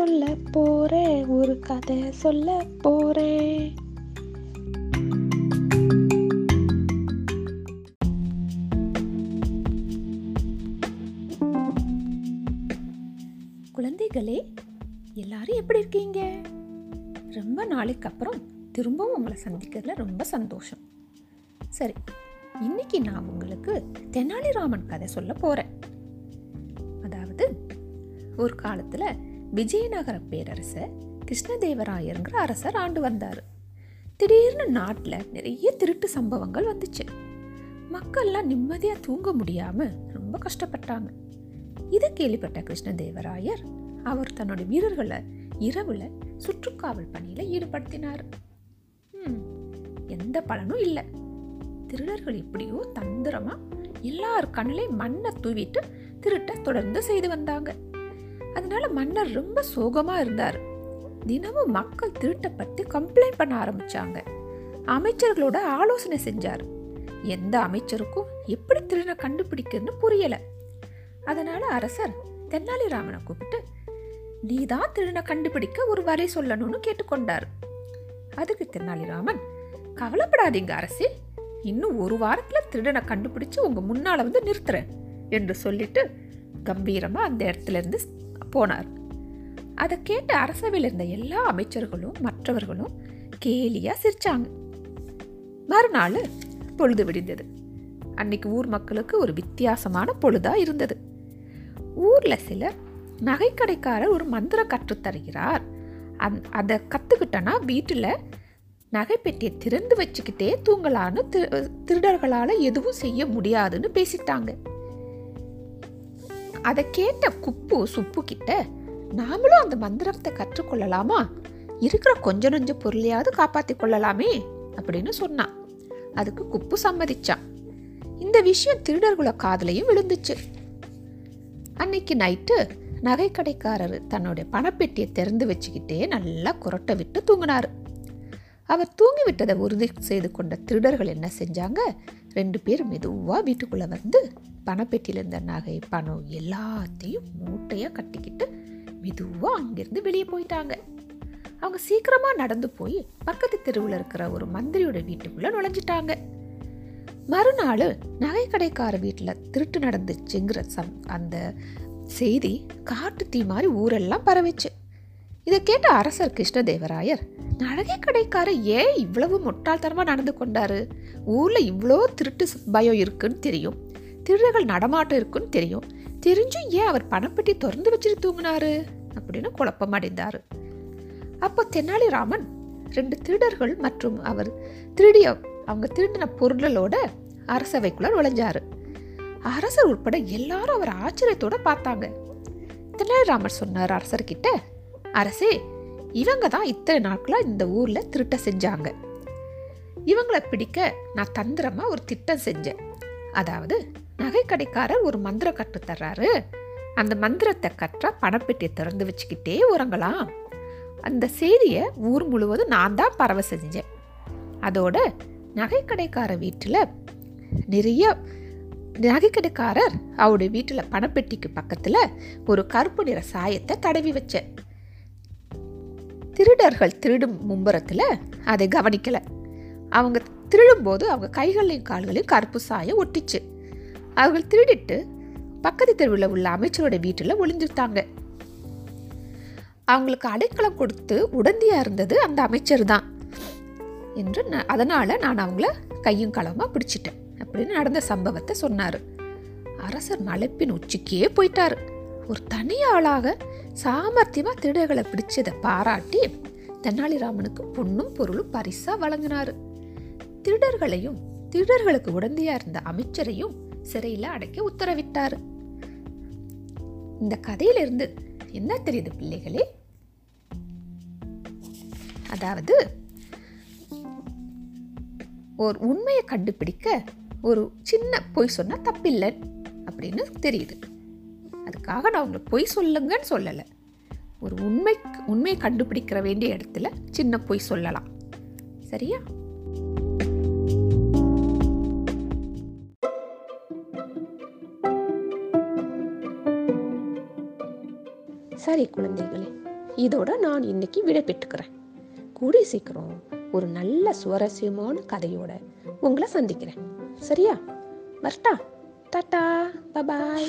சொல்ல போறேன் ஒரு கதை சொல்ல போறேன். குழந்தைகளே எல்லாரும் எப்படி இருக்கீங்க? ரொம்ப நாளைக்கு அப்புறம் திரும்பவும் உங்களை சந்திக்கிறதுல ரொம்ப சந்தோஷம். சரி இன்னைக்கு நான் உங்களுக்கு தெனாலிராமன் கதை சொல்ல போறேன். அதாவது ஒரு காலத்துல விஜயநகர பேரரசர் கிருஷ்ணதேவராயருங்கிற அரசர் ஆண்டு வந்தார். திடீர்னு நாட்டில் நிறைய திருட்டு சம்பவங்கள் வந்துச்சு. மக்கள்லாம் நிம்மதியாக தூங்க முடியாமல் ரொம்ப கஷ்டப்பட்டாங்க. இதை கேள்விப்பட்ட கிருஷ்ணதேவராயர் அவர் தன்னுடைய வீரர்களை இரவில் சுற்றுக்காவல் பணியில் ஈடுபடுத்தினார். ம், எந்த பலனும் இல்லை. திருடர்கள் எப்படியோ தந்திரமாக எல்லார் கண்ணிலையும் மண்ணை தூவிட்டு திருட்ட தொடர்ந்து செய்து வந்தாங்க. அதனால மன்னர் ரொம்ப சோகமா இருந்தார். தினமும் மக்கள் திருட்டை பற்றி கம்ப்ளைண்ட் பண்ண ஆரம்பிச்சாங்க. அமைச்சர்களோட ஆலோசனை செஞ்சார். எந்த அமைச்சருக்கும் எப்படி திருடனை கண்டுபிடிக்கிறதுன்னு புரியல. அதனால அரசர் தென்னாலிராமனை கூப்பிட்டு நீ தான் திருடனை கண்டுபிடிக்க ஒரு வரை சொல்லணும்னு கேட்டுக்கொண்டார். அதுக்கு தென்னாலிராமன் கவலைப்படாதீங்க அரசி இன்னும் ஒரு வாரத்தில் திருடனை கண்டுபிடிச்சு உங்க முன்னால வந்து நிறுத்துறேன் என்று சொல்லிட்டு கம்பீரமா அந்த இடத்துல இருந்து போனார். அதை கேட்டு அரசவையில் இருந்த எல்லா அமைச்சர்களும் மற்றவர்களும் கேலியாக சிரிச்சாங்க. மறுநாள் பொழுது விடிந்தது. அன்னைக்கு ஊர் மக்களுக்கு ஒரு வித்தியாசமான பொழுதாக இருந்தது. ஊரில் சிலர் நகைக்கடைக்காரர் ஒரு மந்திரம் கற்றுத்தருகிறார் அந் அதை கற்றுக்கிட்டனா வீட்டில் நகைப்பெட்டியை திறந்து வச்சுக்கிட்டே தூங்கலான்னு திரு திருடர்களால் எதுவும் செய்ய முடியாதுன்னு பேசிட்டாங்க. அதை கேட்ட குப்பு சுப்பு கிட்ட நாமளும் அந்த மந்திரத்தை கற்றுக்கொள்ளலாமா? இருக்கிற கொஞ்ச நஞ்ச பொருளையாவது காப்பாற்றி கொள்ளலாமே அப்படின்னு சொன்னான். அதுக்கு குப்பு சம்மதிச்சான். இந்த விஷயம் திருடர்கள காதுலையும் விழுந்துச்சு. அன்னைக்கு நைட்டு நகைக்கடைக்காரர் தன்னுடைய பணப்பெட்டியை திறந்து வச்சுக்கிட்டே நல்லா குரட்டை விட்டு தூங்கினார். அவர் தூங்கிவிட்டதை உறுதி செய்து கொண்ட திருடர்கள் என்ன செஞ்சாங்க? ரெண்டு பேர் மெதுவாக வீட்டுக்குள்ளே வந்து பணப்பெட்டியில் இருந்த நகை பணம் எல்லாத்தையும் மூட்டையாக கட்டிக்கிட்டு மெதுவாக அங்கேருந்து வெளியே போயிட்டாங்க. அவங்க சீக்கிரமாக நடந்து போய் பக்கத்து தெருவில் இருக்கிற ஒரு மந்திரியோட வீட்டுக்குள்ளே நுழைஞ்சிட்டாங்க. மறுநாள் நகைக்கடைக்கார வீட்டில் திருட்டு நடந்துச்சுங்கிற சம் அந்த செய்தி காட்டு தீ மாதிரி ஊரெல்லாம் பரவிச்சு. இதை கேட்ட அரசர் கிருஷ்ணதேவராயர் நகை கடைக்காரர் ஏன் இவ்வளவு முட்டாள்தனமாக நடந்து கொண்டாரு? ஊரில் இவ்வளோ திருட்டு பயம் இருக்குன்னு தெரியும். திருடர்கள் நடமாட்டம் இருக்குன்னு தெரியும். தெரிஞ்சும் ஏன் அவர் பணப்பெட்டி திறந்து வச்சுட்டு தூங்கினாரு? அப்படின்னு குழப்பம் அடைந்தார். அப்போ தெனாலிராமன் ரெண்டு திருடர்கள் மற்றும் அவர் திருடிய அவங்க திருடின பொருள்களோட அரசவைக்குள்ள நுழைஞ்சாரு. அரசர் உட்பட எல்லாரும் அவர் ஆச்சரியத்தோட பார்த்தாங்க. தெனாலிராமன் சொன்னார் அரசர்கிட்ட அரசே இவங்க தான் இத்தனை நாட்களாக இந்த ஊரில் திருட்ட செஞ்சாங்க. இவங்களை பிடிக்க நான் தந்திரமாக ஒரு திட்டம் செஞ்சேன். அதாவது நகைக்கடைக்காரர் ஒரு மந்திரம் கற்றுத்தர்றாரு அந்த மந்திரத்தை கற்றா பணப்பெட்டியை திறந்து வச்சுக்கிட்டே உறங்கலாம். அந்த செய்தியை ஊர் முழுவதும் நான் தான் பரவ செஞ்சேன். அதோட நகைக்கடைக்கார வீட்டில் நிறைய நகைக்கடைக்காரர் அவருடைய வீட்டில் பணப்பெட்டிக்கு பக்கத்தில் ஒரு கருப்பு நிற சாயத்தை தடவி வச்சேன். திருடர்கள் திருடும் மும்புறத்தில் அதை கவனிக்கலை. அவங்க திருடும்போது அவங்க கைகளையும் கால்களையும் கருப்பு சாயம் ஒட்டிச்சு. அவர்கள் திருடிட்டு பக்கத்து தெருவில் உள்ள அமைச்சரோட வீட்டில் ஒளிஞ்சுட்டாங்க அவங்களுக்கு அடைக்கலம் கொடுத்து உடந்தியாக இருந்தது அந்த அமைச்சர் தான். என்று நான் நான் அவங்கள கையும் களமாக பிடிச்சிட்டேன். அப்படின்னு நடந்த சம்பவத்தை சொன்னார். அரசர் மலைப்பின் உச்சிக்கே போயிட்டாரு. ஒரு தனி ஆளாக சாமர்த்தியமாக திருடர்களை பிடிச்சதை பாராட்டி தெனாலிராமனுக்கு பொண்ணும் பொருளும் பரிசாக வழங்கினார். திருடர்களையும் திருடர்களுக்கு உடந்தையாக இருந்த அமைச்சரையும் சிறையில் அடைக்க உத்தரவிட்டார். இந்த கதையிலிருந்து என்ன தெரியுது பிள்ளைகளே? அதாவது ஒரு உண்மையை கண்டுபிடிக்க ஒரு சின்ன பொய் சொன்னால் தப்பில்லை அப்படின்னு தெரியுது. அதுக்காக நான் உங்களுக்கு பொய் சொல்லுங்கன்னு சொல்லலை. ஒரு உண்மை உண்மையை கண்டுபிடிக்கிற வேண்டிய இடத்துல சின்ன பொய் சொல்லலாம். சரியா? சரி குழந்தைகளே இதோட நான் இன்னைக்கு விடை பெற்றுக்கிறேன் கூடிய சீக்கிரம் ஒரு நல்ல சுவாரஸ்யமான கதையோட உங்களை சந்திக்கிறேன். சரியா? வரட்டா. டாட்டா. Bye bye.